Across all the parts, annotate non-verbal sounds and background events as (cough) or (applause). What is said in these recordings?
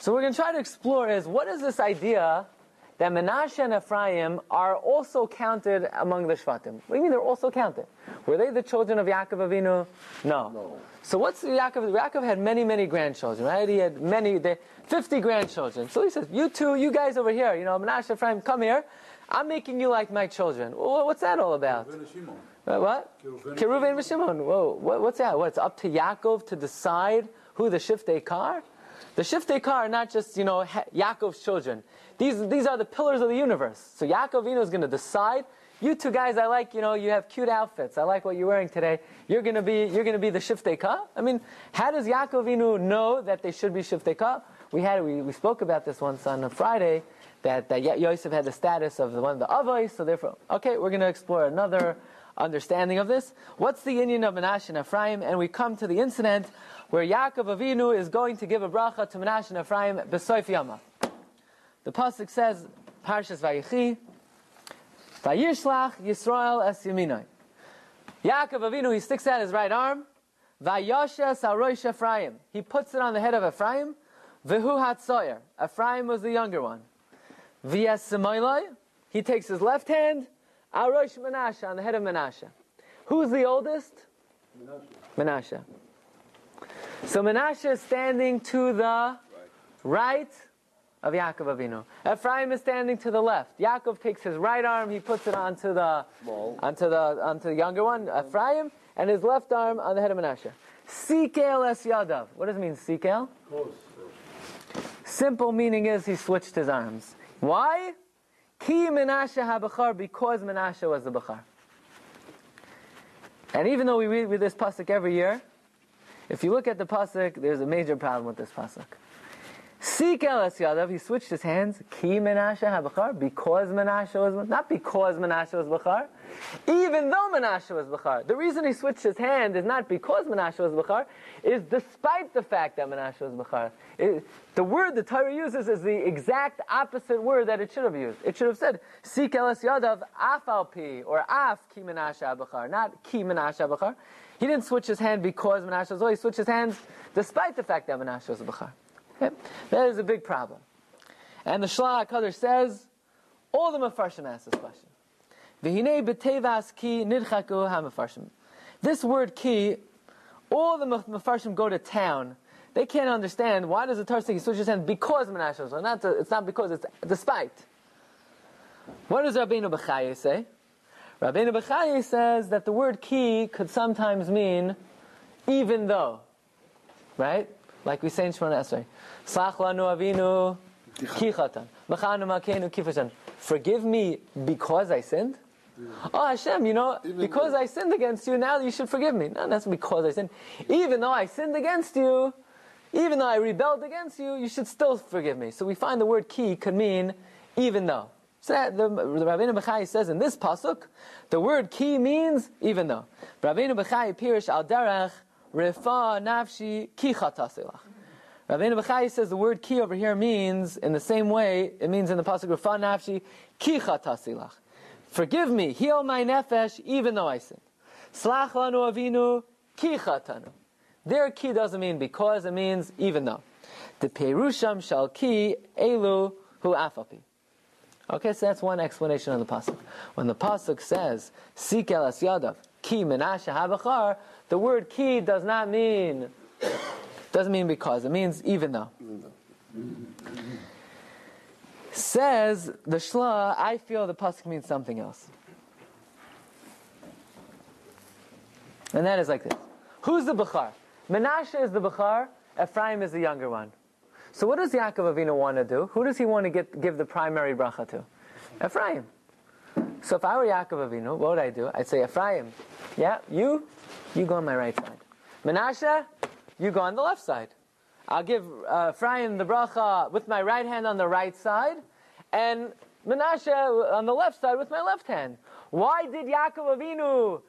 So we're going to try to explore is what is this idea that Menashe and Ephraim are also counted among the Shvatim? What do you mean they're also counted? Were they the children of Yaakov Avinu? No. No. So what's the Yaakov? Yaakov had many, many grandchildren, right? He had many, they, 50 grandchildren. So he says, you two, you guys over here, you know, Menashe, and Ephraim, come here. I'm making you like my children. Well, what's that all about? Reuven and Shimon. Uh, what? Kiruven. Kiruven and Shimon. Whoa, what, what's that? What's up to Yaakov to decide who the Shiftei Kar? The Shiftei Kar are not just, you know, Yaakov's children. These, these are the pillars of the universe. So Yaakov is going to decide, you two guys, I like, you know, you have cute outfits. I like what you're wearing today. You're going to be, you're going to be the Shiftei Kar? I mean, how does Yaakov know that they should be Shiftei Kar? We had, we, we spoke about this once on a Friday, that, that Yo- Yosef had the status of the one of the Avos, so therefore, okay, we're going to explore another understanding of this. What's the union of Menashe and Ephraim? And we come to the incident where Yaakov Avinu is going to give a bracha to Menashe and Ephraim besoif Yama. The pasuk says, Parshas Vayichi, Vayishlach Yisrael es Yaminai. Yaakov Avinu, he sticks out his right arm, Vayashes Aroish Ephraim. He puts it on the head of Ephraim, Vehu Hatzoyer. Ephraim was the younger one. V'yas Semoilai, he takes his left hand, Arosh Menashe, on the head of Menashe. Who's the oldest? Menashe. So Menashe is standing to the right of Yaakov Avinu. Ephraim is standing to the left. Yaakov takes his right arm, he puts it onto the Small. onto the onto the younger one, Ephraim, and his left arm on the head of Menashe. Sikel es yadav. What does it mean, sikel? Simple meaning is he switched his arms. Why? Ki Menashe habachar, because Menashe was the Bachar. And even though we read with this pasuk every year, if you look at the pasuk, there's a major problem with this pasuk. Sikel es yadav, he switched his hands. Ki Menashe habachar, because Menashe was not because Menashe was Bachar, even though Menashe was Bachar. The reason he switched his hand is not because Menashe was Bachar, is despite the fact that Menashe was Bachar. It- the word the Torah uses is the exact opposite word that it should have used. It should have said Sikel es yadav afal pi or af ki Menashe habachar, not ki Menashe habachar. He didn't switch his hand because Menashe was. Oh, he switched his hands despite the fact that Menashe was Bachar. Okay? That is a big problem. And the Shlah HaKadosh says, all the Mefarshim ask this question. B'tevas ki nidchaku. This word ki, all the Mef- Mefarshim go to town. They can't understand why does the Torah say he switches hands because Menashe was. Not to, it's not because, it's despite. What does Rabbeinu Bechaye say? Rabbeinu Bechaye says that the word ki could sometimes mean even though. Right? Like we say in Shemona Esrei. Slach lanu avinu kichatan. Machanu makenu. Forgive me because I sinned? Oh Hashem, you know, Even because though- I sinned against you, now you should forgive me. No, that's because I sinned. Even though I sinned against you, even though I rebelled against you, you should still forgive me. So we find the word ki could mean even though. The, the Rabbeinu Bechai says in this pasuk, the word ki means even though. Rabbeinu Bechai pirish al derech refa nafshi ki chatasilach. Rabbeinu Bechai says the word ki over here means in the same way it means in the pasuk refa nafshi ki chatasilach. Forgive me, heal my nefesh, even though I sin. Slach lanu avinu ki chatanu. Their ki doesn't mean because, it means even though. The perusham shal ki elu hu afapi. Okay, so that's one explanation of the pasuk. When the pasuk says sikel as yadav ki menashe habachar, the word ki does not mean doesn't mean because. It means even though. Says the shla, I feel the pasuk means something else. And that is like this. Who's the Bachar? Menashe is the Bachar, Ephraim is the younger one. So what does Yaakov Avinu want to do? Who does he want to get, give the primary bracha to? Ephraim. So if I were Yaakov Avinu, what would I do? I'd say, Ephraim, yeah, you, you go on my right side. Menashe, you go on the left side. I'll give uh, Ephraim the bracha with my right hand on the right side, and Menashe on the left side with my left hand. Why did Yaakov Avinu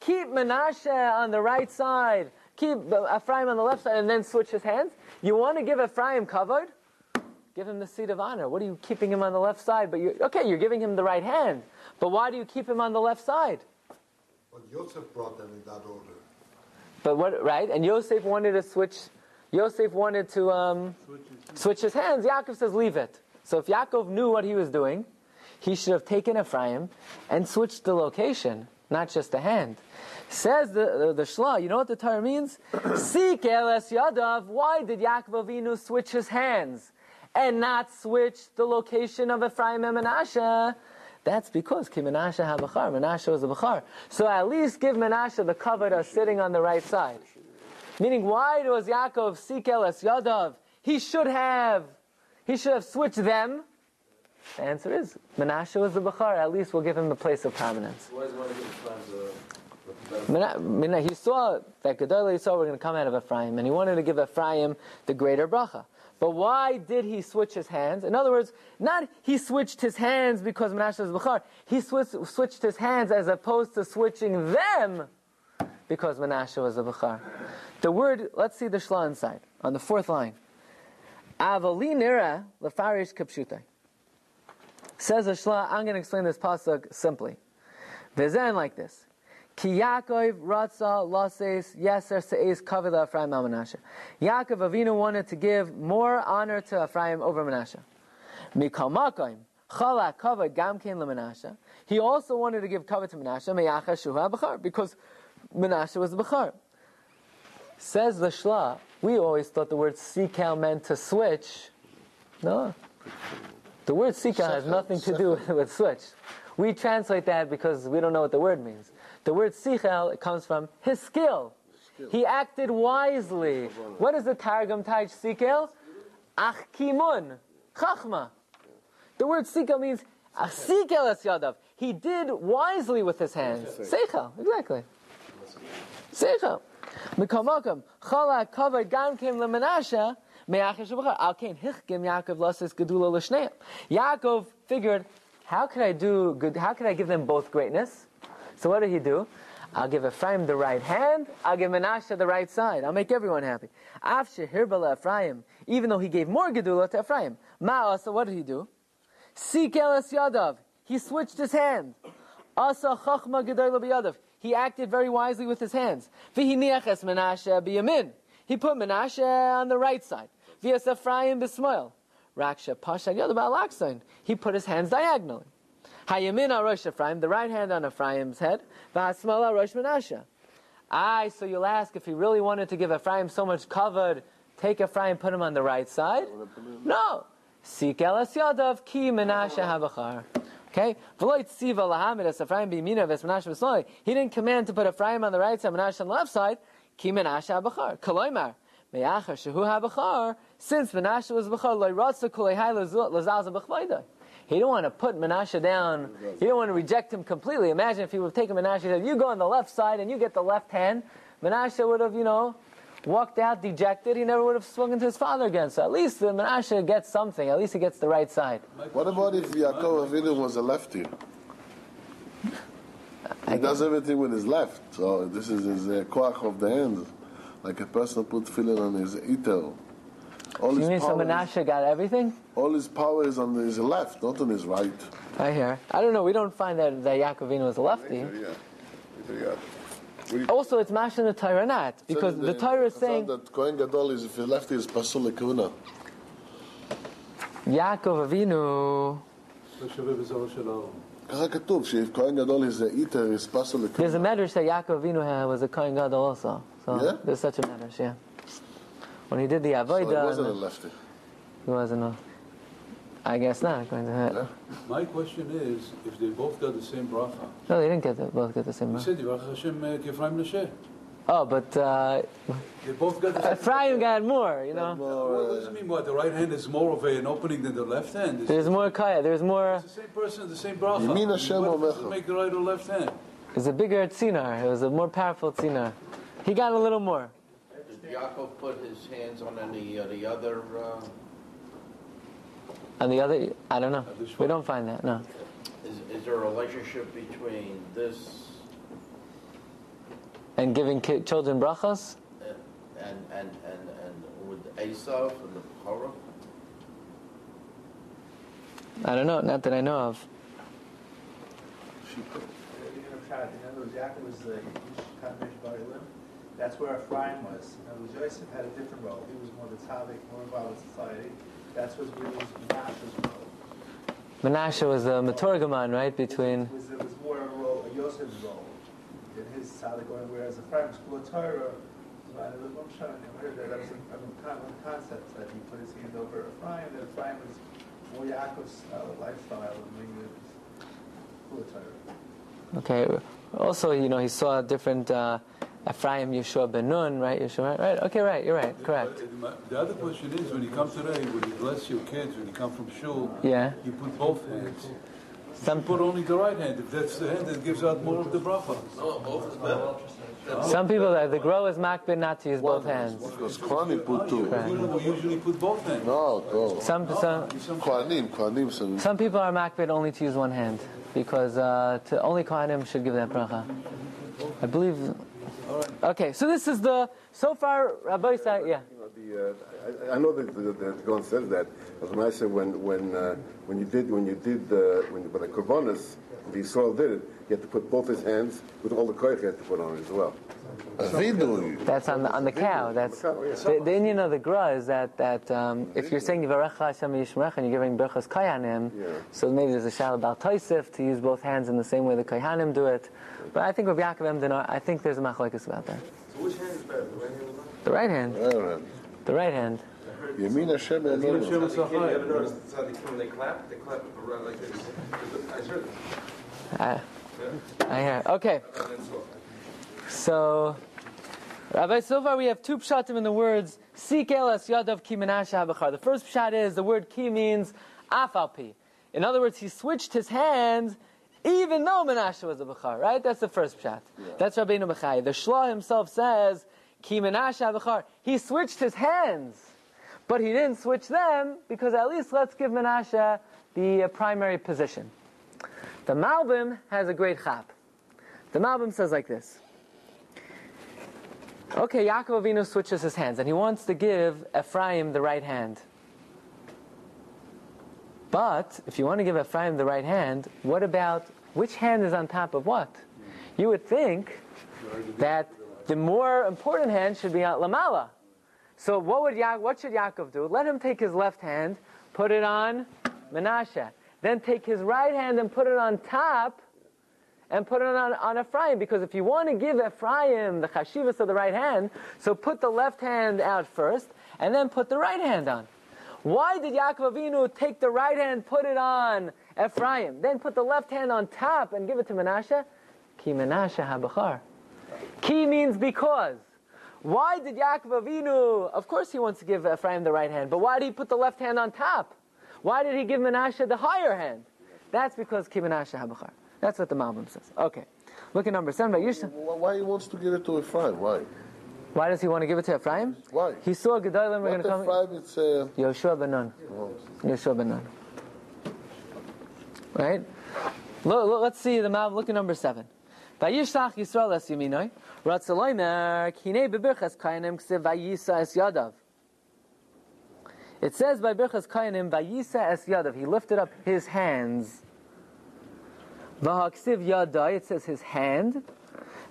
keep Menashe on the right side, keep Ephraim on the left side, and then switch his hands? You want to give Ephraim covered? Give him the seat of honor. What are you keeping him on the left side? But you okay, you're giving him the right hand. But why do you keep him on the left side? But Yosef brought them in that order. But what right? And Yosef wanted to switch Yosef wanted to um, switch his hands. Yaakov says, leave it. So if Yaakov knew what he was doing, he should have taken Ephraim and switched the location, not just the hand. Says the, the, the Shla, you know what the Torah means? (clears throat) Seek eles yadav. Why did Yaakov Avinu switch his hands and not switch the location of Ephraim and Menashe? That's because Ki Menashe ha-bachar. Menashe was a bachar. So at least give Menashe the cover of sitting on the right side. Meaning, why does Yaakov seek eles yadav? He should have, he should have switched them. The answer is Menashe was the bachar. At least we'll give him the place of prominence. Why is one of his friends uh, a Mena- Mena- He saw that Gedol Yisrael were going to come out of Ephraim, and he wanted to give Ephraim the greater bracha. But why did he switch his hands? In other words, not he switched his hands because Menashe was Bechar. He switched, switched his hands as opposed to switching them because Menashe was a Bechar. The word, let's see the Shla inside, on the fourth line. Avali nira lefarish kapshutai. Says the Shla, I'm going to explain this pasuk simply. Vizen like this. Ki Yaakov ratza lases yeser seis kavila Ephraim al Menashe. Yaakov Avinu wanted to give more honor to Ephraim over Menashe. Mikal makoim chala kavod gam kein leMenashe. He also wanted to give cover to Menashe meyacha shuha b'char because Menashe was b'char. Says the Shla, we always thought the word sikal meant to switch. No. The word sikal has nothing to do (laughs) with switch. We translate that because we don't know what the word means. The word sichel comes from his skill. He acted wisely. What is the Targum Taj sikel? Achkimun. Chachma. The word sikel means sikel es yadav. He did wisely with his hands. Seichel, exactly. Seichel. Mikamakam. Chala kavod gam kim lemenashe. Yaakov figured, how could I do good? How could I give them both greatness? So what did he do? I'll give Ephraim the right hand. I'll give Menashe the right side. I'll make everyone happy. Af shehirbala Ephraim. Even though he gave more gedula to Ephraim. Ma'asa, what did he do? Seek elas yadav. He switched his hand. Asa chachma gedola biyadav. He acted very wisely with his hands. V'hiniaches Menashe biyamin. He put Menashe on the right side. V'yas Ephraim bismoil. Raksha pasha yadav alaksain. He put his hands diagonally. Hayamin Rosh Ephraim, the right hand on Ephraim's head. V'asmala Rosh Menashe. Aye, so you'll ask if he really wanted to give Ephraim so much covered, take Ephraim, and put him on the right side? No. Seek elas yadav ki Menashe habachar. Okay? He didn't command to put Ephraim on the right side, Menashe on the left side. Ki Menashe habachar. Kaloimar. Me'achar shehu habachar. Since Menashe was lazalza. He didn't want to put Menashe down. He didn't want to reject him completely. Imagine if he would have taken Menashe and said, you go on the left side and you get the left hand. Menashe would have, you know, walked out dejected. He never would have spoken to his father again. So at least the Menashe gets something. At least he gets the right side. What about if Yaakov Avinu was a lefty? He does everything with his left. So this is his uh, of the hands. Like a person put tefillin on his iter. All You his, mean so power is, Menashe got everything? all his power is on his left, not on his right. I hear. I don't know. We don't find that, that Yaakovino was a lefty. Yeah. We- Also, it's Mash in the Torah not. Because the Torah is saying that Kohen Gadol is if he's lefty is pasul lekuna. Yaakov Avinu. לא שווה בזרוע של אהרון. ככה כתוב, שאם כהן גדול is a eater is pasul There's a lekuna. medrash that Yaakov Avinu had was a Kohen Gadol also. So Yeah? there's such a medrash, yeah. When he did the So he wasn't a lefty. he wasn't a. I guess not. According to that. Yeah? My question is, if they both got the same bracha, No, they didn't get the, both get the same. you said Yivach Hashem uh, Kefraim Oh, but uh, They both got the same Ephraim got more. You know, What does it mean? What, the right hand is more of an opening than the left hand? It's there's more kaya. There's more. the same person, the same bracha. Yemin Hashem What does Omecha. make the right or left hand? There's a bigger tzinar. It was a more powerful tzinar. He got a little more. Did Yaakov put his hands on any of the other, uh, On the other, I don't know. We don't find that. No. is, is there a relationship between this And giving ki- children brachas. and, and, and, and with Esav and the Torah? I don't know. Not that I know of. In other words, Yaakov was the Ish Kadosh Bar Elim, That's where Ephraim was. Now, Joseph had a different role. He was more the tzaddik, more involved with society. That's what really was Menashe's role. Menashe was the Maturgaman, right? Between It was, it was more a role, a Yosef's role in his tzaddik, whereas Ephraim's full of Torah. I was you, heard that. That was a, concept that he put his hand over Ephraim. That Ephraim was more Yaakov's uh, lifestyle, and he was full of Torah. Okay. Also, you know, he saw a different uh, Ephraim, Yeshua ben Nun, right? Yeshua, right? right? Okay, right. You're right. Correct. The other question is, when you come today, when you bless your kids, when you come from shul, Yeah. you put both hands. Some Put only the right hand, if that's the hand that gives out more of the bracha. No, both is better. Some people that the Gra is makbid not to use both hands. Because Kohanim put two. We usually put both hands. No, no. Some some Kohanim, Kohanim, so some people are makbid only to use one hand because uh, to only kohanim should give that bracha. I believe. Okay, so this is the so far Rabbi said yeah. You know, the, uh, I, I know that the, the, the Gaon says that. As when I said when when uh, when you did when you did uh, when when the korbanos the Yisrael did it, you had to put both his hands with all the koich you had to put on it as well. Avidu. That's on the on the cow. That's the, the Indian of the gra is that that um, if you're saying Yivarecha Hashem Yishmerecha and you're giving berachas kayanim, Yeah. so maybe there's a shal about Taisif to use both hands in the same way the kayanim do it. But I think with Yaakov Emden, I think there's a machlekes about that. So which hand is better, the right hand or the left? The right hand. The right hand. Yemin Hashem Yamenu. Hashem You Sachai. ever notice the tzaddikim when they clap, they clap around like this. I heard I, hear. Okay. so, Rabbi, so far we have two pshatim in the words "Sik elas yadav ki habachar." The first pshat is the word "ki" means afalpi. In other words, he switched his hands even though Menashe was a bachar. Right? That's the first pshat. That's Rabbeinu Bechai. The Shlah himself says "Ki menashe habachar." He switched his hands, but he didn't switch them because at least let's give Menashe the uh, primary position. The Malbim has a great chap. The Malbim says like this. Okay, Yaakov Avinu switches his hands, and he wants to give Ephraim the right hand. But if you want to give Ephraim the right hand, what about which hand is on top of what? You would think that the more important hand should be on Lamala. So what would ya- what should Yaakov do? Let him take his left hand, put it on Menashe, then take his right hand and put it on top and put it on, on Ephraim. Because if you want to give Ephraim the chashivas of the right hand, so put the left hand out first, and then put the right hand on. Why did Yaakov Avinu take the right hand, put it on Ephraim, then put the left hand on top and give it to Menashe? Ki Menashe habachar. Ki means because. Why did Yaakov Avinu, of course he wants to give Ephraim the right hand, but why did he put the left hand on top? Why did he give Menashe the higher hand? That's because Ki Menashe habachar. That's what the Malbim says. Okay. Look at number seven. Why he wants to give it to Ephraim? Why? Why does he want to give it to Ephraim? Why? He saw Gedalim were going to come. Ephraim? It's uh, Yoshua ben Nun. Yoshua ben Nun. Right? Look, look, let's see the map. Look at number seven. Vayishlach Yisrael es yaminoi. Ratzaloimer kinei bebirchas kayanim ksiv vayisa es yadav. It says by birchas kayanim vayisa es yadav. He lifted up his hands. Vahaksiv yadai. It says his hand.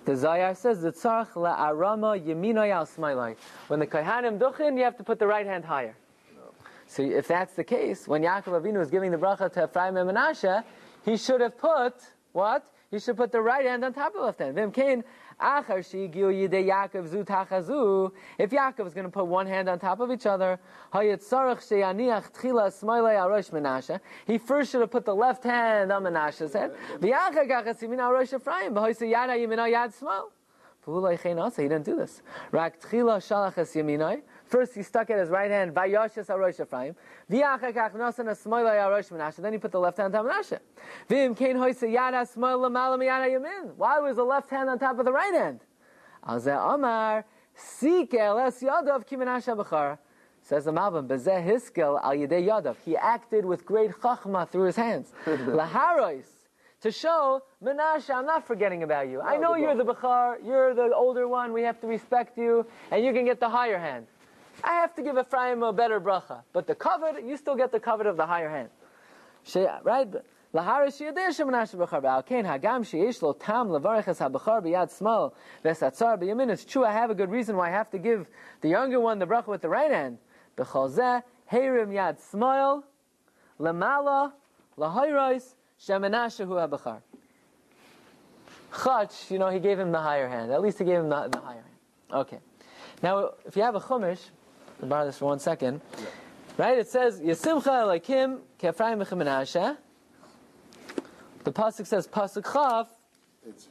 The Zayar says the tzarch la'arama yeminoi al smailai. When the kahanim duchin, you have to put the right hand higher. So if that's the case, when Yaakov Avinu was giving the bracha to Ephraim and Menashe, he should have put what? He should put the right hand on top of the left hand. Vim kain If Yaakov is going to put one hand on top of each other. He first should have put the left hand on Menashe's head. He didn't do this. Rak tchila shalachas yaminoi. First, he stuck at his right hand, Vayoshes Arosh Ephraim. V'yachakach nosan asmoilai Arosh Menashe. Then he put the left hand on Menashe. V'im kain hoise yada smoil lamala miyada yamin. Why was the left hand on top of the right hand? Alzeh Amar, Sik el es yadav ki Menashe b'char. Says the Malbim, Bezeh hiskel al yedei yadav. He acted with great chachma through his hands. (laughs) Laharois. To show, Menashe, I'm not forgetting about you. I know you're the Bechar, you're the older one, we have to respect you, and you can get the higher hand. I have to give Ephraim a better bracha. But the covet, you still get the covet of the higher hand. Right? Laharish yadeh shemenashe b'char b'alkein hagam sheyesh lo tam levarech es habachar b'yad small v'esatzar b'yamin. It's true, I have a good reason why I have to give the younger one the bracha with the right hand. B'chol zeh heirim yad small lemala lahayros shemenashe hu habachar. Chach, you know, he gave him the higher hand. At least he gave him the, the higher hand. Okay. Now, if you have a chumash, Borrow this for one second. Right? It says, Yesimcha him, Kefraim Menashe. The pasuk says, pasuk. It's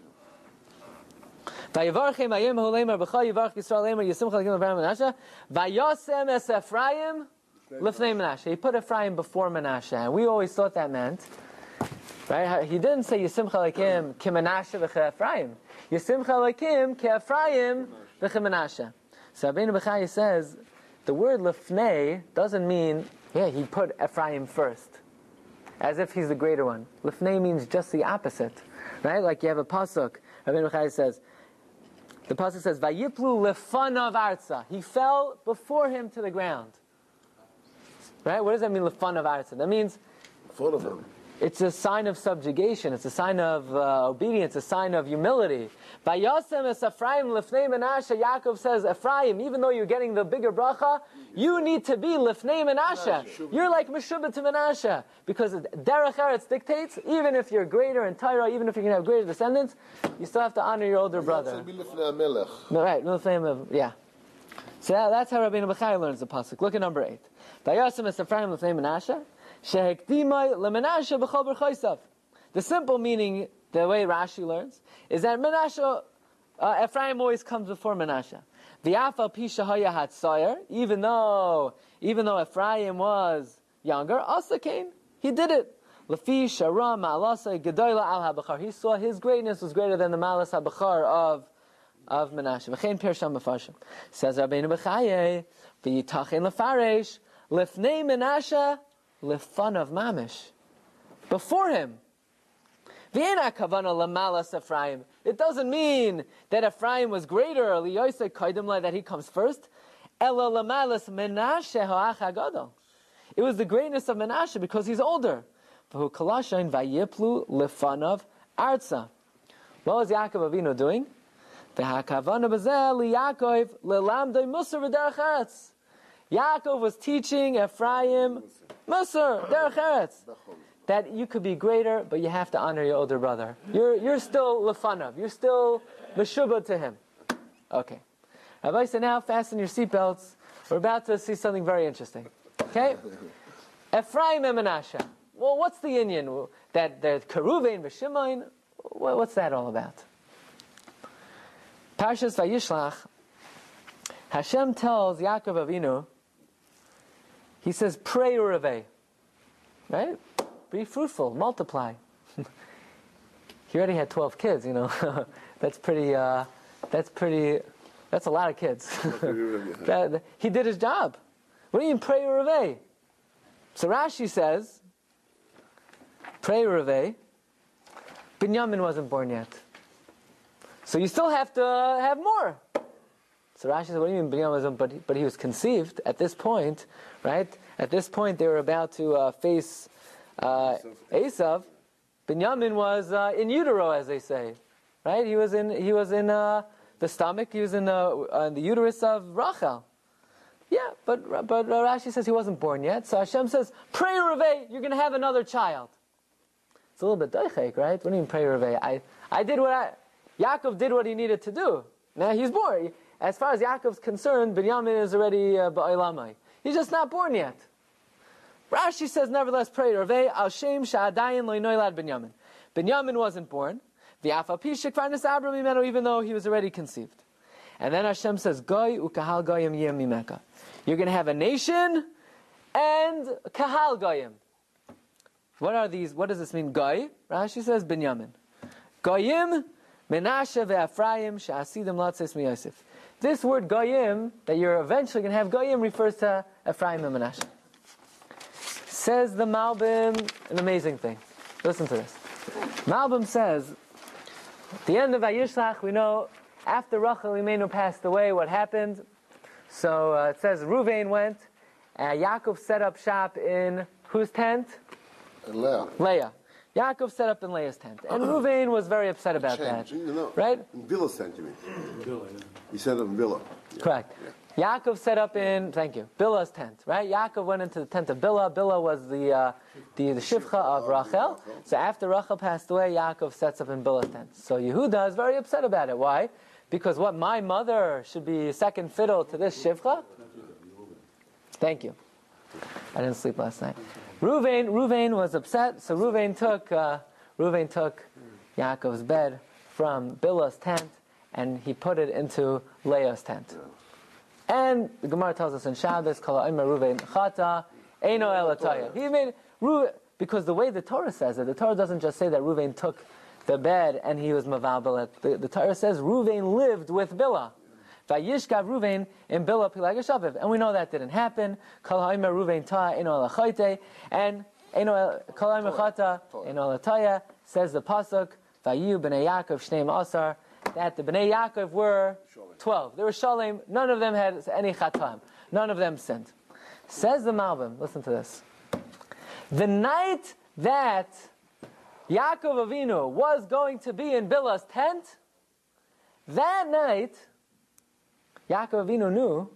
Vayivarchem ayim holemer b'cha yivarch Yisrael lemer Yesimcha like him Kefraim Menashe. Vayosem es Ephraim lifnei Menashe. He put Ephraim before Menashe, and we always thought that meant. Right? He didn't say Yesimcha like him, Kimenashe v'cha Ephraim. Yesimcha like him, Kephraim v'cha Menashe. So Rabbeinu Bechaya says, the word lifnei doesn't mean, yeah, he put Ephraim first, as if he's the greater one. Lifnei means just the opposite, right? Like you have a pasuk. Rabbeinu Bechaya says, the pasuk says, "Vayiplu lefanav arza." He fell before him to the ground. Right? What does that mean, lefanav arza? That means full of him. It's a sign of subjugation. It's a sign of uh, obedience. A sign of humility. Vayasem es Ephraim lifnei Menashe. Yaakov says, Ephraim, even though you're getting the bigger bracha, you need to be lifnei Menashe. You're like Meshubah to Menashe because Derech Eretz dictates. Even if you're greater in Torah, even if you're going to have greater descendants, you still have to honor your older brother. Be lifnei HaMelech. No, right, Lifnei, yeah. So that's how Rabbeinu Bechai learns the pasuk. Look at number eight. Vayasem es Ephraim lifnei Menashe. The simple meaning, the way Rashi learns, is that Menashe, uh, Ephraim always comes before Menashe. V'afal pisha haya hatzayer, even though, even though Ephraim was younger, also came, he did it. He saw his greatness was greater than the malas habachar of of Menashe. V'chein pirsham mefarshim. Says Rabbeinu Bechaye, v'yitachen lefaresh, lifnei Menashe, lifan of mamish. Before him. V'ena kavana lamalas Ephraim. It doesn't mean that Ephraim was greater, liyosei kaidimla, that he comes first. Ela lamalas Menashe ha'ach hagadol. It was the greatness of Menashe because he's older. V'hu kalashain vayiplu lifanav arza. What was Yaakov Avinu doing? Yaakov was teaching Ephraim Musar, derech eretz. That you could be greater, but you have to honor your older brother. You're, you're still lefanav. You're still meshubah to him. Okay. Rabbi said, now fasten your seatbelts. We're about to see something very interesting. Okay? Ephraim and Menashe. Well, what's the Indian? That they're Keruvain, Veshimoin? What's that all about? Parshas Vayishlach, Hashem tells Yaakov Avinu, he says, pray Urave. Right? Be fruitful, multiply. (laughs) he already had 12 kids, you know. (laughs) that's pretty, uh, that's pretty, that's a lot of kids. (laughs) that, he did his job. What do you mean, pray Urave? So Rashi says, pray Urave. Binyamin wasn't born yet. So you still have to have more. So Rashi says, what do you mean Binyamin but he, but he was conceived at this point, right? At this point, they were about to uh, face uh, Esav. Binyamin was uh, in utero, as they say, right? He was in he was in uh, the stomach. He was in the, uh, the uterus of Rachel. Yeah, but but Rashi says he wasn't born yet. So Hashem says, "Pray Reve, you're going to have another child." It's a little bit daichek, right? What do you mean pray Reve? I I did what I Yaakov did what he needed to do. Now he's born. As far as Yaakov's concerned, Binyamin is already uh. He's just not born yet. Rashi says, nevertheless, pray Reve al shem sha'adayin lo noilad Binyamin. Binyamin wasn't born. Even though he was already conceived. And then Hashem says, Goy ukahal goyim yem. You're going to have a nation and kahal goyim. What are these? What does this mean? Goy? Rashi says Binyamin. Goyim Menashe ve'Ephraim she'asidim latzes miyosef. This word goyim that you're eventually going to have goyim refers to Ephraim and Menashe. Says the Malbim an amazing thing. Listen to this. Malbim says, at the end of Vayishlach, we know after Rachel Imenu passed away, what happened. So uh, it says Ruvain went, and Yaakov set up shop in whose tent? Leah. Leah. Yaakov set up in Leah's tent, and (clears throat) Ruvain was very upset about that. Change, you know. Right? In Villa's tent, you mean? He said it in Villa. Correct. Yaakov set up in, thank you, Bilhah's tent, right? Yaakov went into the tent of Bilah. Bilah was the, uh, the, the shivcha of Rachel. So after Rachel passed away, Yaakov sets up in Bilhah's tent. So Yehuda is very upset about it. Why? Because what, my mother should be second fiddle to this shivcha? Thank you. I didn't sleep last night. Ruvain, Ruvain was upset, so Ruvain took, uh, Ruvain took Yaakov's bed from Bilhah's tent and he put it into Leah's tent. And the Gemara tells us in Shabbos, Kala Ruvain Chata, Eino Elataya. He made, Ru, because the way the Torah says it, the Torah doesn't just say that Ruvain took the bed and he was Mavabelet. The, the Torah says Ruvain lived with Bilah. Vayishkav Ruvain in Bilah Pilagashaviv. And we know that didn't happen. Kal Haimer Ruvain Ta Elachayte. And Eino Kal Haimer Chata Eino Elataya says the Pasuk, Vayu B'nei Yaakov Shneim Asar, that the B'nei Yaakov were 12. There were Shalem. None of them had any Chatam. None of them sinned. Says the Malbim, listen to this. The night that Yaakov Avinu was going to be in Bilah's tent, that night, Yaakov Avinu knew,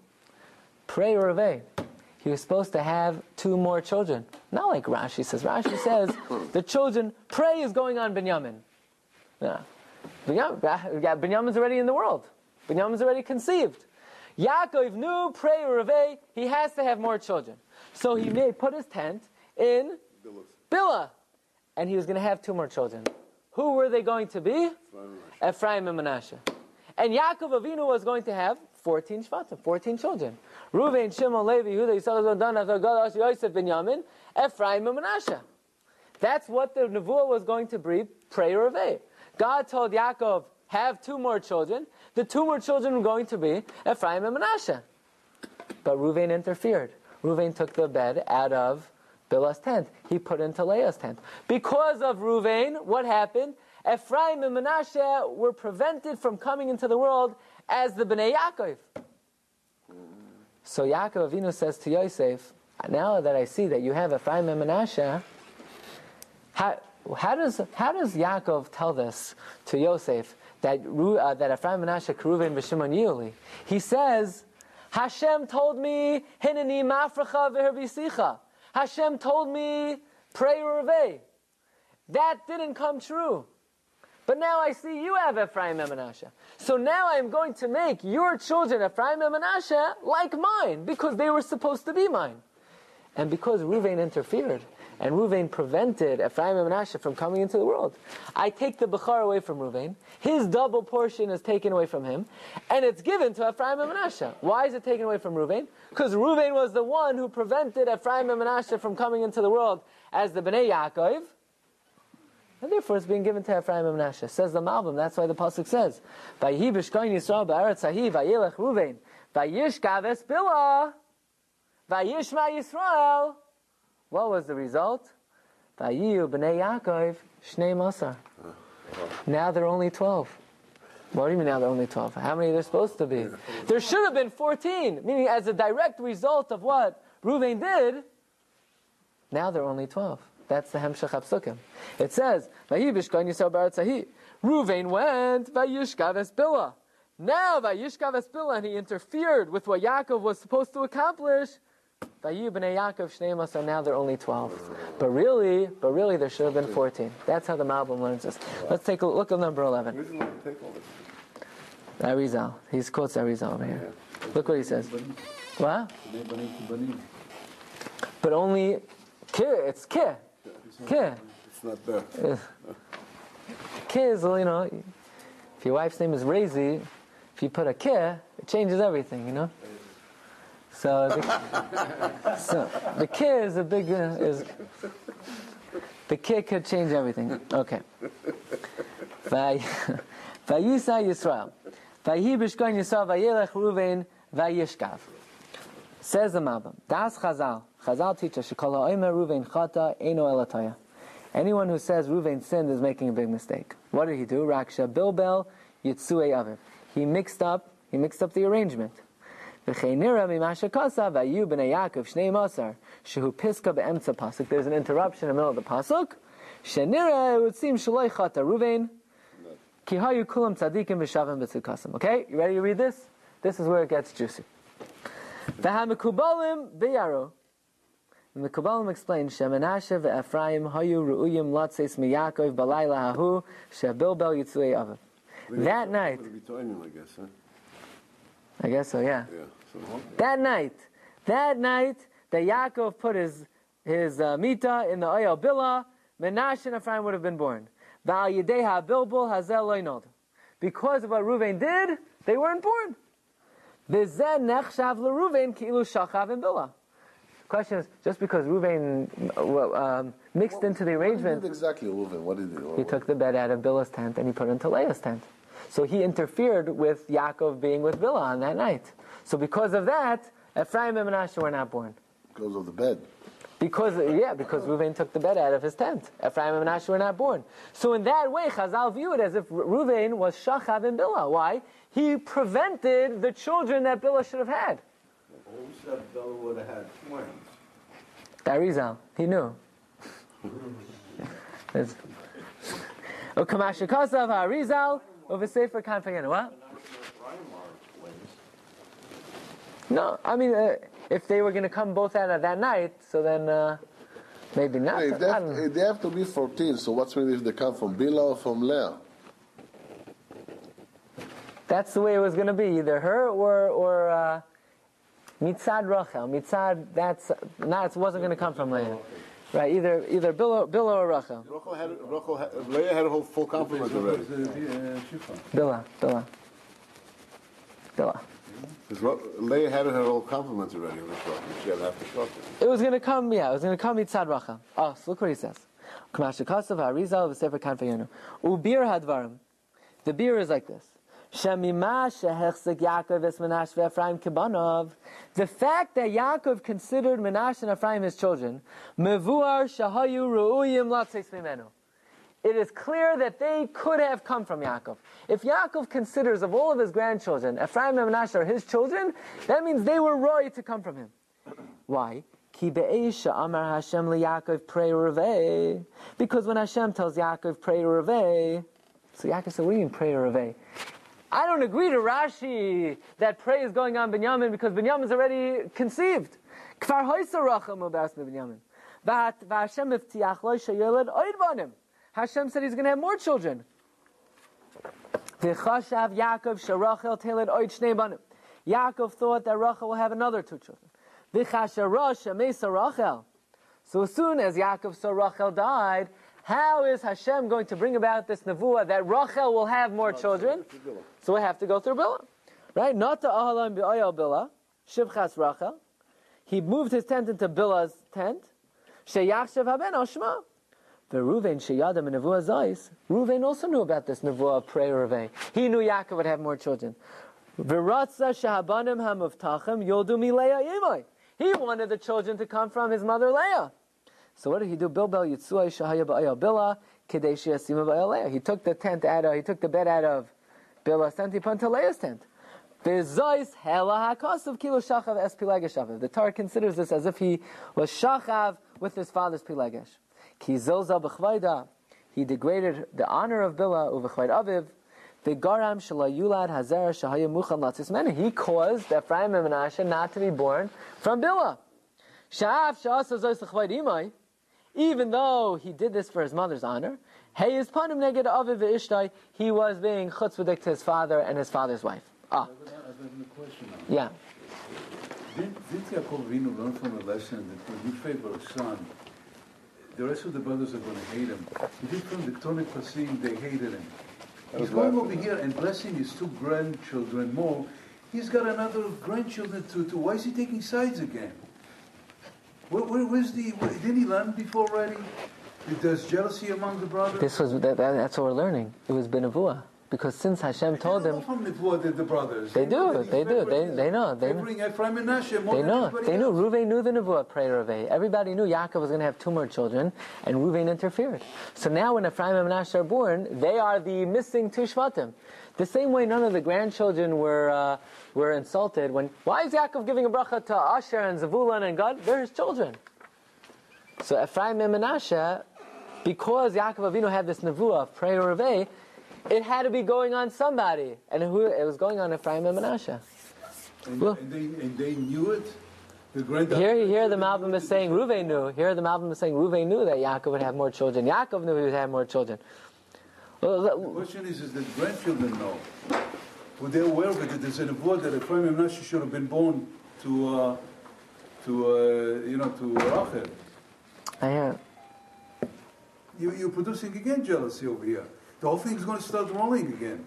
pray or. He was supposed to have two more children. Not like Rashi says. Rashi (coughs) says the children, pray is going on Binyamin. Yeah. Binyamin, yeah, Binyamin's already in the world. Binyamin's already conceived. Yaakov knew, pray or he has to have more children. So he may put his tent in Bilah. And he was going to have two more children. Who were they going to be? Ephraim and Manasseh. And Yaakov Avinu was going to have 14 Shvatim, 14 children. Reuven, Shimon, Levi, Yehuda, Yisrael, Dan, Gad, Yosef, Binyamin, Ephraim, and Manasseh. That's what the Nevuah was going to breed, pray or avay. God told Yaakov, have two more children. The two more children were going to be Ephraim and Manasseh. But Reuven interfered. Reuven took the bed out of Bilah's tent. He put it into Leah's tent. Because of Reuven, what happened? Ephraim and Manasseh were prevented from coming into the world as the Bnei Yaakov. So Yaakov Avinu says to Yosef, now that I see that you have Ephraim and Manasseh, how, how does, how does Yaakov tell this to Yosef that, uh, that Ephraim, Manasseh, Keruven, B'Shimon, Yuli? He says, Hashem told me, Hineni mafracha v'herbisicha. Hashem told me, pray avay. That didn't come true. But now I see you have Ephraim and Manasseh. So now I'm going to make your children, Ephraim and Manasseh, like mine, because they were supposed to be mine. And because Ruvain interfered, and Ruvain prevented Ephraim and Manasseh from coming into the world. I take the Bechar away from Ruvain, his double portion is taken away from him, and it's given to Ephraim and Manasseh. Why is it taken away from Ruvain? Because Ruvain was the one who prevented Ephraim and Manasseh from coming into the world as the Bnei Yaakov, and therefore it's being given to Ephraim and Manasseh. Says the Malbim, that's why the Pasuk says, Vayihi b'shkoin Yisrael ba'aretz hahi vayilech Ruvain, vayishkav es bilah, vayishma Yisrael, what was the result? Vayiyu b'nei Yaakov shnei masar. Now they're only 12. What do you mean now they're only 12? How many are there supposed to be? There should have been 14, meaning as a direct result of what Ruvain did, now they're only 12. That's the Hemshech Hapsukim. It says, Vayi b'shkoin Yisrael b'aretzahi. Ruvain went, Vayishkav es bilah. Now Vayishkav es bilah, and he interfered with what Yaakov was supposed to accomplish. Vayu b'nei Yaakov shnei so now they're only 12. But really, but really there should have been 14. That's how the Malbim learns this. Let's take a look at number 11. Reason why we take all this. Arizal. He quotes Arizal over here. Look what he says. What? But only it's ki. Ki. It's not there. Ki is, you know, if your wife's name is Razy, if you put a ki, it changes everything, you know? So the, (laughs) so the ki is a big, uh, is, the ki could change everything. Okay. Vay- (laughs) Vayisa Yisrael. Vayhi b'shkoin Yisrael vayelech Ruvain vayishkav. Says the Malbim. Das Chazal. Chazal. Anyone who says Ruvain sinned is making a big mistake. What did he do? Raksha bilbel yitzue aviv. He mixed up. He mixed up the arrangement. There's an interruption in the middle of the pasuk. Shenira, it would seem Shaloi Chata Ruvain. Ki hayu kulam tzadikim v'shavim b'tzikasim. Okay, you ready to read this? This is where it gets juicy. V'hamikubalim. And the Kabbalah explains, Shemenashe ve'Ephraim hayu ru'uyim latzeis miyakov balayla hahu shebilbel yitzulei aviv. That night, I guess, huh? I guess so, yeah. Yeah. So, That night, that night that Yaakov put his his uh, mita in the oil billah, Menashe and Ephraim would have been born. Val yedeha bilbul hazel loinod. Because of what Ruvain did, they weren't born. Question is, just because Ruvain well, um, mixed into the arrangement, exactly Reuven? What did he do? he took the bed out of Bilhah's tent and he put it into Leah's tent. So he interfered with Yaakov being with Bilhah on that night. So because of that, Ephraim and Menashe were not born. Because of the bed. Because yeah, because Reuven took the bed out of his tent. Ephraim and Menashe were not born. So in that way, Chazal view it as if Reuven was Shachav in Bilhah. Why? He prevented the children that Bilhah should have had. Who said Bella would have had twins? Barizal, he knew. It's- Ukamasha Kosav Harizal over Sefer Kanfayana. What? Ephraim are twins. No, I mean, uh, if they were going to come both out of that night, so then uh, maybe not. Hey, they, have, don't know. if they have to be 14, so what's mean if they come from Bila or from Leah? That's the way it was going to be, either her or or uh, Mitzad Rachel. Mitzad, that's not. It wasn't going to come from Leah, right? Either either Bilah, Bilah or Rachel. Rachel had, Rachel had, Leah had a whole full complement already. Bilah, Bilah. Because Leah had her whole complement already. She had half the shot. It was going to come, yeah, it was going to come Mitzad Rachel. Oh, so look what he says. Kamash Harizal v'Sefer Kanfayenu. Ubir Hadvarim. The beer is like this. The fact that Yaakov considered Menashe and Ephraim his children. It is clear that they could have come from Yaakov. If Yaakov considers of all of his grandchildren, Ephraim and Menashe are his children, that means they were roy to come from him. Why? Because when Hashem tells Yaakov pray revei, so Yaakov said, what do you mean pray revei? I don't agree to Rashi that pray is going on Binyamin because Binyamin is already conceived. Kfar ubas Binyamin. Hashem said he's going to have more children. Yaakov thought that Rachel will have another two children. So as soon as Yaakov saw Rachel died, how is Hashem going to bring about this nevuah that Rachel will have more children? So we have to go through Billah, right? Not to Ahalam bi'ayal Billah, Shivchas Rachel. He moved his tent into Billah's tent. Sheyachshav haben Oshma. The Ruvain sheyadam nevuah zayis. Ruvain also knew about this nevuah of prayer Ruvain. He knew Yaakov would have more children. V'ratza shahabanim hamuvtachem yoldu mileah imai. He wanted the children to come from his mother Leah. So what did he do? Bilbel Yitzuai Shahaya Ba'ayal Bila Kadeshi Asima Ba'ayal Leah. He took the tent out of, he took the bed out of Bilah's tent, he put Leah's tent. V'zois hela hakasav kilo shachav es pilegeshav. The Torah considers this as if he was shachav with his father's pilegesh. Ki zilza b'chvayda. He degraded the honor of Bilah uv'chvayd aviv. The garam shalayulad hazer shahaya mucham latzis men. He caused Ephraim and Menashe not to be born from Bilah. Sha'af sha'asa zois l'chvayd imai. Even though he did this for his mother's honor, hey is panim neged aviv ve'ishtai, he was being chutzpahdik to his father and his father's wife. Ah, I have a question now. yeah. Didn't, didn't Yaakov Avinu learn from a lesson that when you favor a son, the rest of the brothers are going to hate him? He did from the Tonic Pasim, they hated him. He's going last- over here and blessing his two grandchildren more. He's got another grandchildren to, to. Why is he taking sides again? Where, where's the? Didn't he learn before already? There's jealousy among the brothers. This was that, that, that's what we're learning. It was benavua because since Hashem told They from the, poor, the, the brothers. They know do, they do, they- they know, they know. Favoring Ephraim and they know, they knew. Ruvain knew the nevuah prayer of A. Everybody knew Yaakov was going to have two more children, and Ruvain interfered. So now when Ephraim and Menashe are born, they are the missing two shvatim. The same way none of the grandchildren were uh, were insulted when why is Yaakov giving a bracha to Asher and Zavulun and Gad? They're his children. So Ephraim and Menashe because Yaakov Avinu had this nevuah of prayer Reveh, it had to be going on somebody, and who it was going on Ephraim and Menashe. And, Well- and, they, and they knew it? The. Here, here the Malbim is saying Ruvain knew. Here the Malbim is saying Ruvain knew that Yaakov would have more children. Yaakov knew he would have more children. Well, The question is, is that grandchildren know? Were they aware of it? That there's an avot that Ephraim and Menashe should have been born to, uh, to uh, you know, to Rachel. I hear. You, you're producing again jealousy over here. The whole thing's going to start rolling again.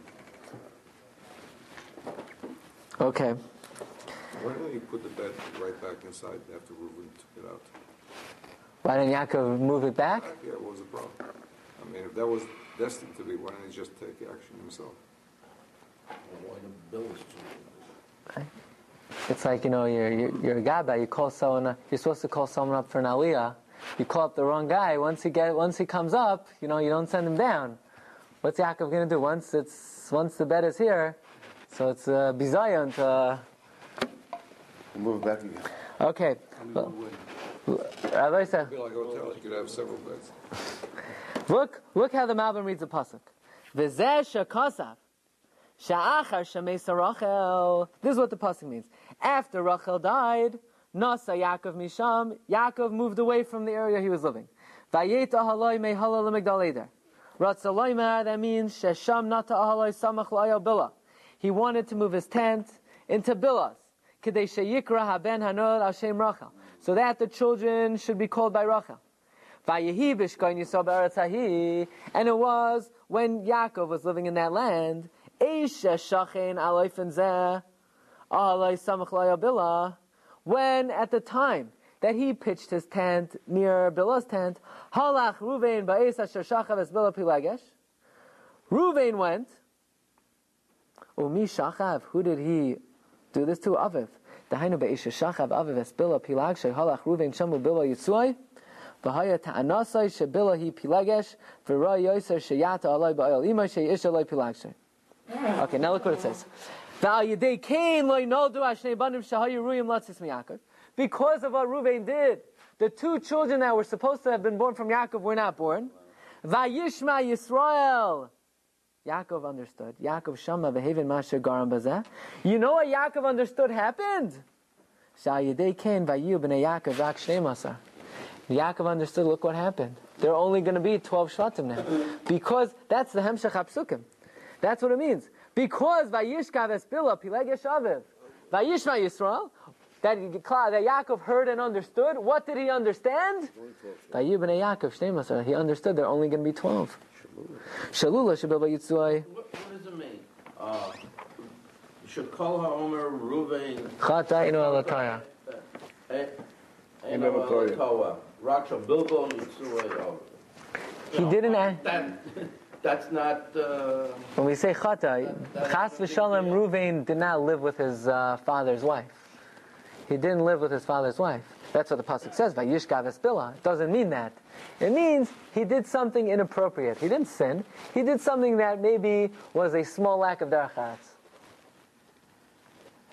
Okay. Why don't you put the bed right back inside after Reuben took it out? Why didn't Yaakov move it back? Yeah, what was the problem? I mean, if that was destined to be, why didn't he just take action himself? Why the bill is It's like you know you're you're, you're a gabbai. You call someone. uh, You're supposed to call someone up for an aliyah. You call up the wrong guy. Once he get once he comes up, you know you don't send him down. What's Yaakov going to do once it's once the bed is here? So it's a bizayon to. Move back again. Okay. Well, Rabbi said, like hotel, you could have several beds. Look, look how the Malbim reads the pasuk. V'zeh shekasav, sha'achar shemesa Rachel. This is what the pasuk means. After Rachel died, Nasa Yaakov Misham, Yaakov moved away from the area he was living. Vayeta haloi mehala lemigdal eder. Ratzaloimer, that means shesham nata ahaloi samach bila. He wanted to move his tent into Bilas. Kedei sheyikra haben hanor al shem Rachel. So that the children should be called by Rachel. And it was when Yaakov was living in that land, when at the time that he pitched his tent near Bilah's tent, halach Ruvain ba'es asher shachav es Bilah pilagesh, Ruvain went, Umi shachav, who did he do this to? Aviv. Dahainu ba'es shachav aviv es Bilah pilagesh, halach Ruvain shamu Bilah yitzuai, V'haya ta'anasai shebila hi pilagesh v'ra yoser sheyata alai ba'al ima sheyish alai pilagshay. Okay, now look what it says. V'al yedei kain loy noldu ashnei banim shahayu ruyim latzis miyakov. Because of what Ruvain did, the two children that were supposed to have been born from Yaakov were not born. Vayishma Yisrael. Yaakov understood. Yaakov shama v'hevin masher garam bazeh. You know what Yaakov understood happened? Shal yedei kain vayu b'nei Yaakov rak shnei masar. Yaakov understood, look what happened. There are only going to be 12 Shvatim now. Because that's the Hemshech HaPsukim. That's what it means. Because Vayishkav Espila Pilegesh Aviv. Vayishma Yisrael. That, that Yaakov heard and understood. What did he understand? Vayu b'nei Yaakov Shnei He understood there are only going to be 12. Shalula Shabbat Yitzuai. What, what does it mean? Uh, you should call her Omer Ruvain. Chata inu alataya. Never told you. Toa. Raksha Bilbo Yitzuay. He didn't ask. That, that's not. Uh, When we say chata, Chas v'shalom Ruvain did not live with his uh, father's wife. He didn't live with his father's wife. That's what the pasuk says. Vayishkav espila. It doesn't mean that. It means he did something inappropriate. He didn't sin. He did something that maybe was a small lack of derachatz.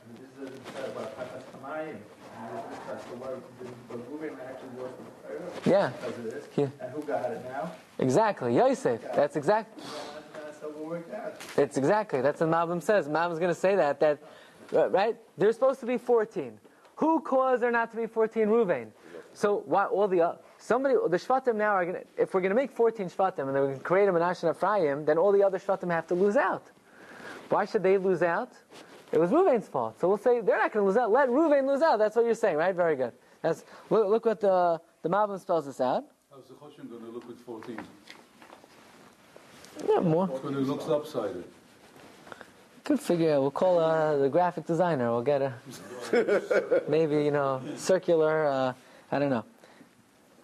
And this is said about Papas Tamayim. And this is that's the word, the Ruben actually was from the Torah. Yeah, Because of this. Yeah. And who got it now? exactly. Yosef. That's exact. That's how it worked out. It's exactly. That's what Malbim says. Malbim's going to say that. That uh, right? There's supposed to be 14. Who caused there not to be 14? Ruvain. So why all the uh, somebody the shvatim now are going to if we're going to make 14 shvatim and then we can create a Menashe and Ephraim, then all the other shvatim have to lose out. Why should they lose out? It was Ruvain's fault. So we'll say they're not going to lose out. Let Ruvain lose out. That's what you're saying, right? Very good. That's look, look what the the Malbim spells this out. How's the Choshen going to look with 14? Yeah, more. It's going to look lopsided. Could figure. We'll call uh, the graphic designer. We'll get a (laughs) maybe you know circular. Uh, I don't know.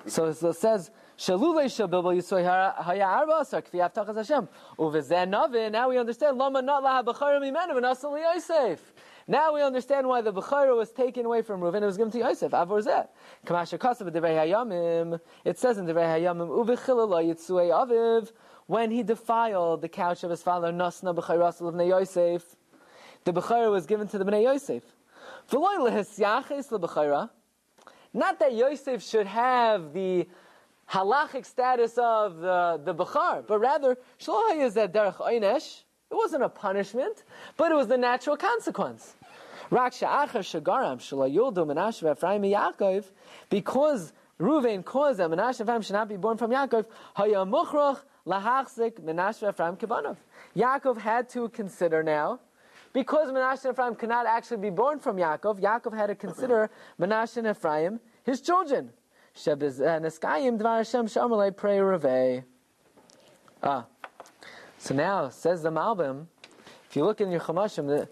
So, so it says shalulei shabilbo yisoy haya arba asar kfi avtachas Hashem uvezen navin. Now we understand lama not laha b'chara mimenu v'nasal Yosef. Now we understand why the Bechara was taken away from Reuven and was given to Yosef. Avor zeh. Kamasha kasav b'divrei hayamim. It says in divrei hayamim uvechila lo yitzui aviv when he defiled the couch of his father Nasna b'chayrasel of Yosef. The Bechara was given to the Bnei Yosef. Not that Yosef should have the halachic status of the, the Bechar, but rather, is that. It wasn't a punishment, but it was the natural consequence. Because Ruvain caused Menashe and Ephraim should not be born from Yaakov, lahachzik Menashe v'Ephraim kibanov. Yaakov had to consider now, because Menashe and Ephraim cannot actually be born from Yaakov, Yaakov had to consider Menashe and Ephraim his children. Revei. Ah. So now, says the Malbim, if you look in your Chamashim,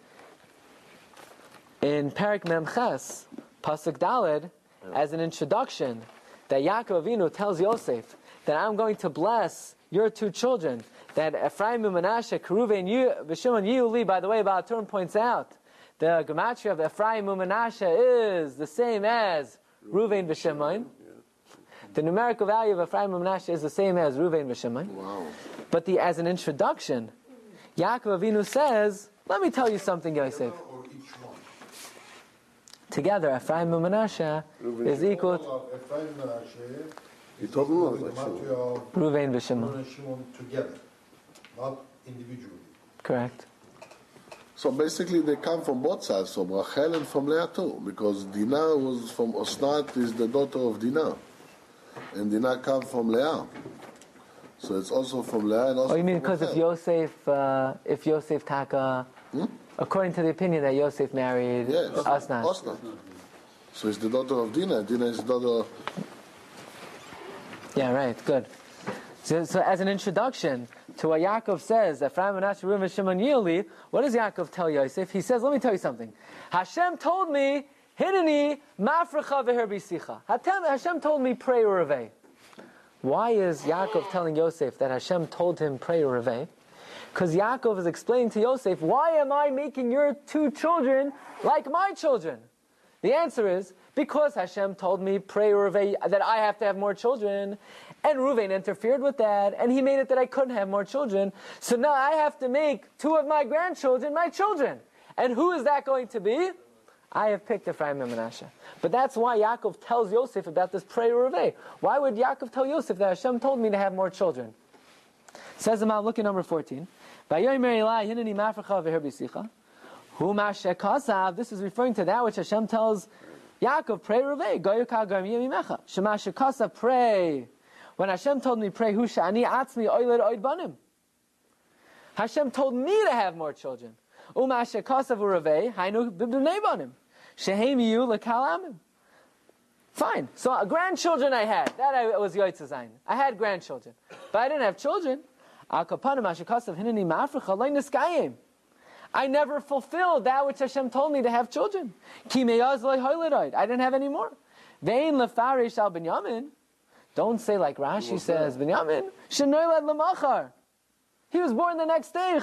in Parak Memches, Pasuk Daled, as an introduction, that Yaakov Avinu tells Yosef that I'm going to bless your two children, that Ephraim and Menashe, Keruve and Shimon Yuli, by the way, Baal HaTurim points out, the gematria of Ephraim and Menashe is the same as Ruvain B'Shimon. The numerical value of Ephraim and Menashe is the same as Ruvain B'Shimon. Wow. But the, as an introduction, Yaakov Avinu says, let me tell you something, Yosef. Or each one. Together, Ephraim and Menashe is equal to All of Ephraim and You told me with the like Shimon. of Ruvain Reuben and Shimon together, not individually. Correct. So basically, they come from both sides, from Rachel and from Leah too, because Dinah was from Osnat, is the daughter of Dinah, and Dinah come from Leah. So it's also from Leah and also. Oh, you mean from because if Yosef, uh, if Yosef Taka, according to the opinion that Yosef married Yes, Asnat. Osnat. So it's the daughter of Dinah. Dinah is the daughter. Yeah, right, good. So, so as an introduction to what Yaakov says, Ephraim, and Menashe, Reuven, Shimon, Yili, what does Yaakov tell Yosef? He says, let me tell you something. Hashem told me, Hineni, mafrecha v'herbisicha. Hashem told me, pray Reveh. Why is Yaakov telling Yosef that Hashem told him, pray Reveh? Because Yaakov is explaining to Yosef, why am I making your two children like my children? The answer is because Hashem told me pray Reuven, that I have to have more children, and Reuven interfered with that, and he made it that I couldn't have more children. So now I have to make two of my grandchildren my children. And who is that going to be? I have picked Ephraim and Menashe. But that's why Yaakov tells Yosef about this prayer Reuven. Why would Yaakov tell Yosef that Hashem told me to have more children? Says the Mal, look at number 14. "Vayomer Eli, hineni mafrecha v'herbisicha." Hu mashe kasav. This is referring to that which Hashem tells Yaakov, pray Revei, goyuka garmiyamimecha. Shemashe kasav, pray. When Hashem told me pray, hu shani atzmi oiled oid banim. Hashem told me to have more children. Umashe kasav urevei, hainu b'bnei banim. Shehem yu lekal amim. Fine. So uh, grandchildren I had. That I was Yoitzazain. I had grandchildren. But I didn't have children. Al kapanim ashe kasav hineni ma'afrecha loy niskayim. I never fulfilled that which Hashem told me to have children. Ki meyaz loy hoyleroid. I didn't have any more. Vein lefarish al binyamin. Don't say like Rashi says, Binyamin, shenoilad lamachar. He was born the next day.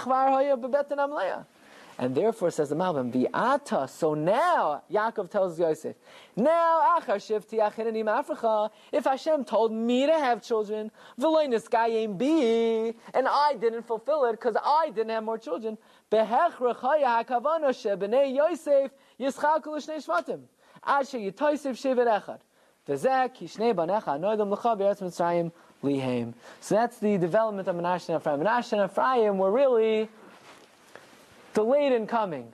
And therefore, says the Malbim, Vi'ata, so now, Yaakov tells Yosef, now, achar shivti achinani mafrecha, if Hashem told me to have children, v'loy niskayim bi, and I didn't fulfill it because I didn't have more children, Yosef shvatim. So that's the development of Menashe and Ephraim. Menashe and Ephraim were really delayed in coming.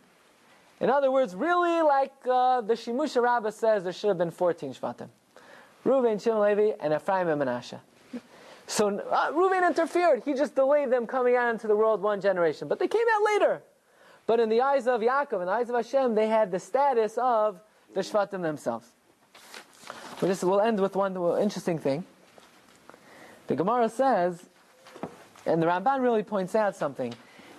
In other words, really like uh, the Shimusha Rabbah says, there should have been 14 Shvatim. Reuven, Shimon, Levi, and Ephraim and Menashe. So uh, Reuven interfered. He just delayed them coming out into the world one generation. But they came out later. But in the eyes of Yaakov, in the eyes of Hashem, they had the status of the Shvatim themselves. We'll, just, we'll end with one interesting thing. The Gemara says, and the Ramban really points out something,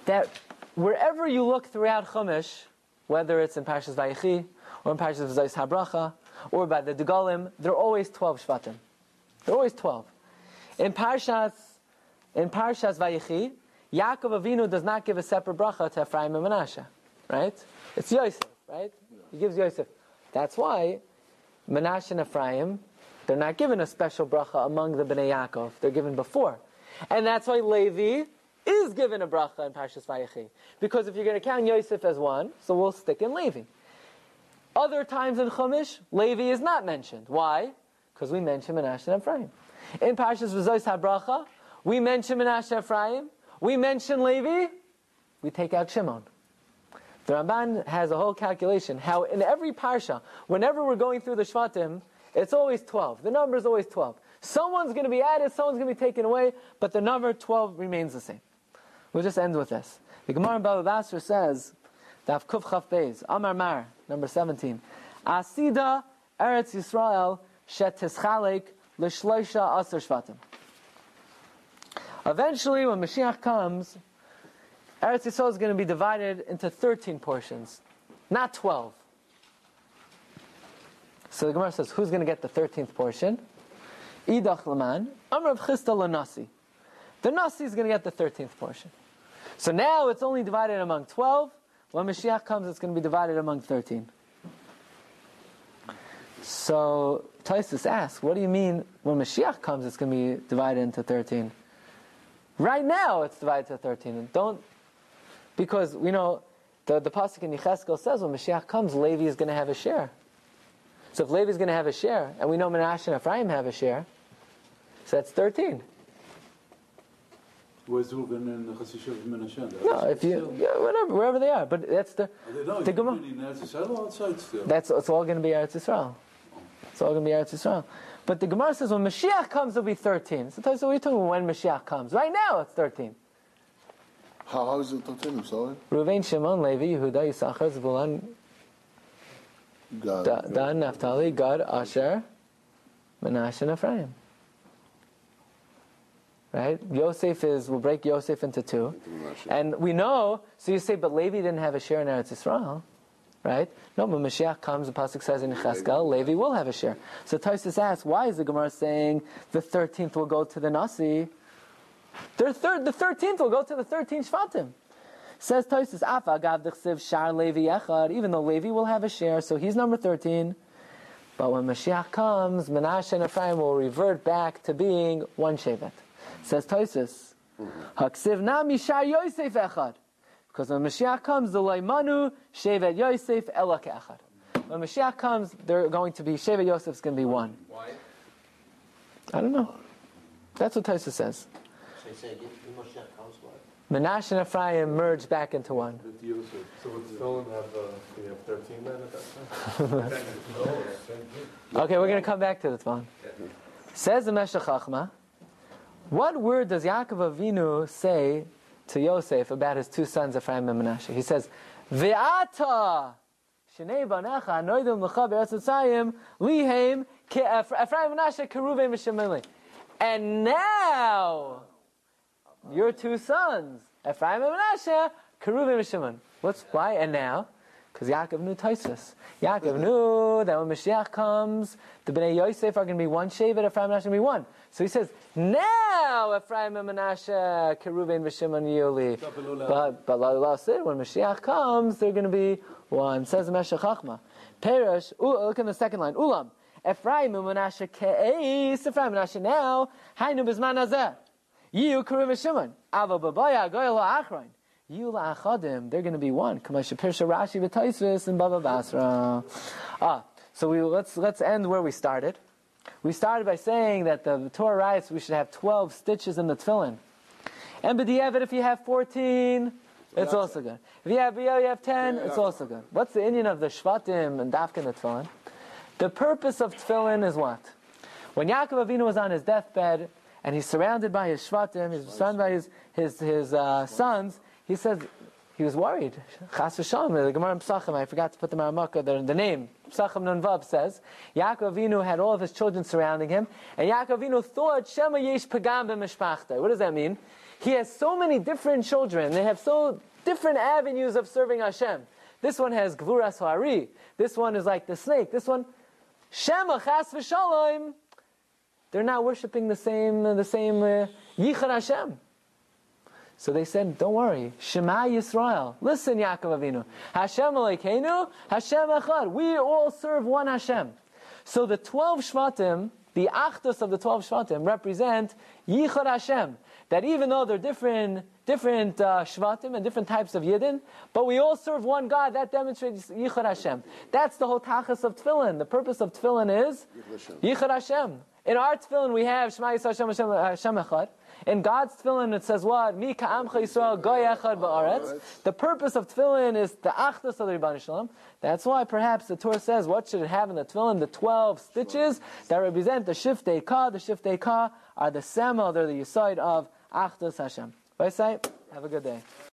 that wherever you look throughout Chumash, whether it's in Parshas Vayechi, or in Parshas Zois Habracha, or by the Degalim, there are always 12 Shvatim. There are always 12. In Parshas, in Parshas Vayechi, Yaakov Avinu does not give a separate bracha to Ephraim and Menashe, right? It's Yosef, right? He gives Yosef. That's why Menashe and Ephraim, they're not given a special bracha among the Bnei Yaakov. They're given before. And that's why Levi is given a bracha in Parshas Vayechi. Because if you're going to count Yosef as one, so we'll stick in Levi. Other times in Chumash, Levi is not mentioned. Why? because we mention Menashe and Ephraim. In Parshas V'zois HaBracha, we mention Menashe Ephraim. We mention Levi. We take out Shimon. The Ramban has a whole calculation how in every parsha, whenever we're going through the Shvatim, it's always 12. The number is always 12. Someone's going to be added, someone's going to be taken away, but the number 12 remains the same. We'll just end with this. The Gemara in Baba Basra says, Daf Kuf Chaf Beis, Amar Mar, number 17. Asida Eretz Yisrael shetischalek l'shloisha aser shvatim. Eventually, when Mashiach comes, Eretz Yisrael is going to be divided into 13 portions, not 12. So the Gemara says, who's going to get the 13th portion? Idach Laman, Amr of Chista Lanasi. The Nasi is going to get the 13th portion. So now it's only divided among 12. When Mashiach comes, it's going to be divided among 13. So Taisus asks, what do you mean when Mashiach comes, it's going to be divided into 13? Right now, it's divided to 13. Don't, because we know the, the Pasuk in Yecheskel says when Mashiach comes, Levi is going to have a share. So if Levi is going to have a share, and we know Menashe and Ephraim have a share, so that's 13. Where's Reuben and Chassishav and Menashe? No, if you, yeah, whatever, wherever they are. But that's the, Are they the Gemara. in Eretz Yisrael or outside still? That's it's all going to be Eretz Yisrael. It's all going to be Eretz Yisrael. But the Gemara says when Mashiach comes, it'll be 13. So, Taisa, what are you talking about when Mashiach comes? Right now, it's 13. How, how is it 13? I'm sorry. Reuven, Shimon, Levi, Yehuda, Yisachar, Zebulun, Gad. Da- Dan, Naphtali, Gad, Asher, Menashe, and Ephraim. Right? Yosef is, we'll break Yosef into two. And we know, so you say, but Levi didn't have a share in Eretz Yisrael. Right? No, when Mashiach comes, the Pasuk says in Cheskel, Levi will have a share. So Tosis asks, why is the Gemara saying the 13th will go to the Nasi? The, third, the 13th will go to the 13th Shvatim. Says Tosis, Afa gav shar Levi echad, even though Levi will have a share, so he's number 13. But when Mashiach comes, Menashe and Ephraim will revert back to being one Shevet. Says Tosis, Haksiv na mishar Yosef echad. Because when Mashiach comes, the Laimanu, Shevet Yosef, Ela Echad. When Mashiach comes, they're going to be, Shevet Yosef is going to be one. Why? I don't know. That's what Tosis says. So you say, if Moshiach comes, what? Menashe and Ephraim merge back into one. So would Stolen have, uh, have 13 men at that time? (laughs) Okay, we're going to come back to this one. Says the Meshech Chachma, what word does Yaakov Avinu say to Yosef about his two sons Ephraim and Menashe? He says, "Ve'ata shnei banecha noidim lecha lihem ke Ephraim and Menashe keruvim v'shemeli." And now, your two sons, Ephraim and Menashe, keruvim v'shemon. What's why? And now, because Yaakov knew Taisus. Yaakov knew that when Mashiach comes, the Bnei Yosef are going to be one Shevet, Ephraim and Menashe going to be one. So he says, now Ephraim and Menashe, Keruven, V'Shimon, Yoli. But, but Allah said, when Mashiach comes, they're going to be one. Says the Meshech Chachma. Perish, look in the second line. Ulam. Ephraim Menashe ke'es, Ephraim Menashe now, Hainu Bizman Hazeh. Yiu Keruven, V'Shimon. Ava Babaya, Goyal Achrain. You la'achadim, they're going to be one. Kamash Pirsha Rashi v'Taisvis and Baba Basra. Ah, so we let's let's end where we started. We started by saying that the Torah writes we should have twelve stitches in the tefillin. And b'di'evet, if you have fourteen, it's also good. If you have you have ten, it's also good. What's the inyan of the shvatim and dafka in the tefillin? The purpose of tefillin is what? When Yaakov Avinu was on his deathbed and he's surrounded by his shvatim, he's surrounded by his his his uh, sons. He says he was worried. Chas v'shalom, the Gemara Psachim, I forgot to put the Maramaka, the, the name. Psachim Nun Vav says, Yaakov Avinu had all of his children surrounding him, and Yaakov Avinu thought, Shema yesh pagam b'mishpachta. What does that mean? He has so many different children, they have so different avenues of serving Hashem. This one has Gvuras Hari, this one is like the snake, this one, Shema chas v'shalom. They're not worshiping the same, the same uh, Yichud Hashem. So they said, don't worry. Shema Yisrael. Listen, Yaakov Avinu. Hashem Elokeinu, Hashem Echad. We all serve one Hashem. So the 12 Shvatim the Achdus of the 12 Shvatim represent Yichud Hashem. That even though they're different, different uh, Shvatim and different types of Yidden, but we all serve one God, that demonstrates Yichud Hashem. That's the whole Tachas of Tefillin. The purpose of Tefillin is Yichud Hashem. In our Tefillin we have Shema Yisrael Hashem Hashem, Hashem Echad. In God's tefillin, it says what? Mi ka'amcha Yisrael goy echad ba'aretz. The purpose of tefillin is the achdus of the Rebbeinu Shalom. That's why perhaps the Torah says, what should it have in the tefillin? The 12 stitches that represent the shiftei ka. The shiftei ka are the sema, they're the side of achdus Hashem. Bye, say, have a good day.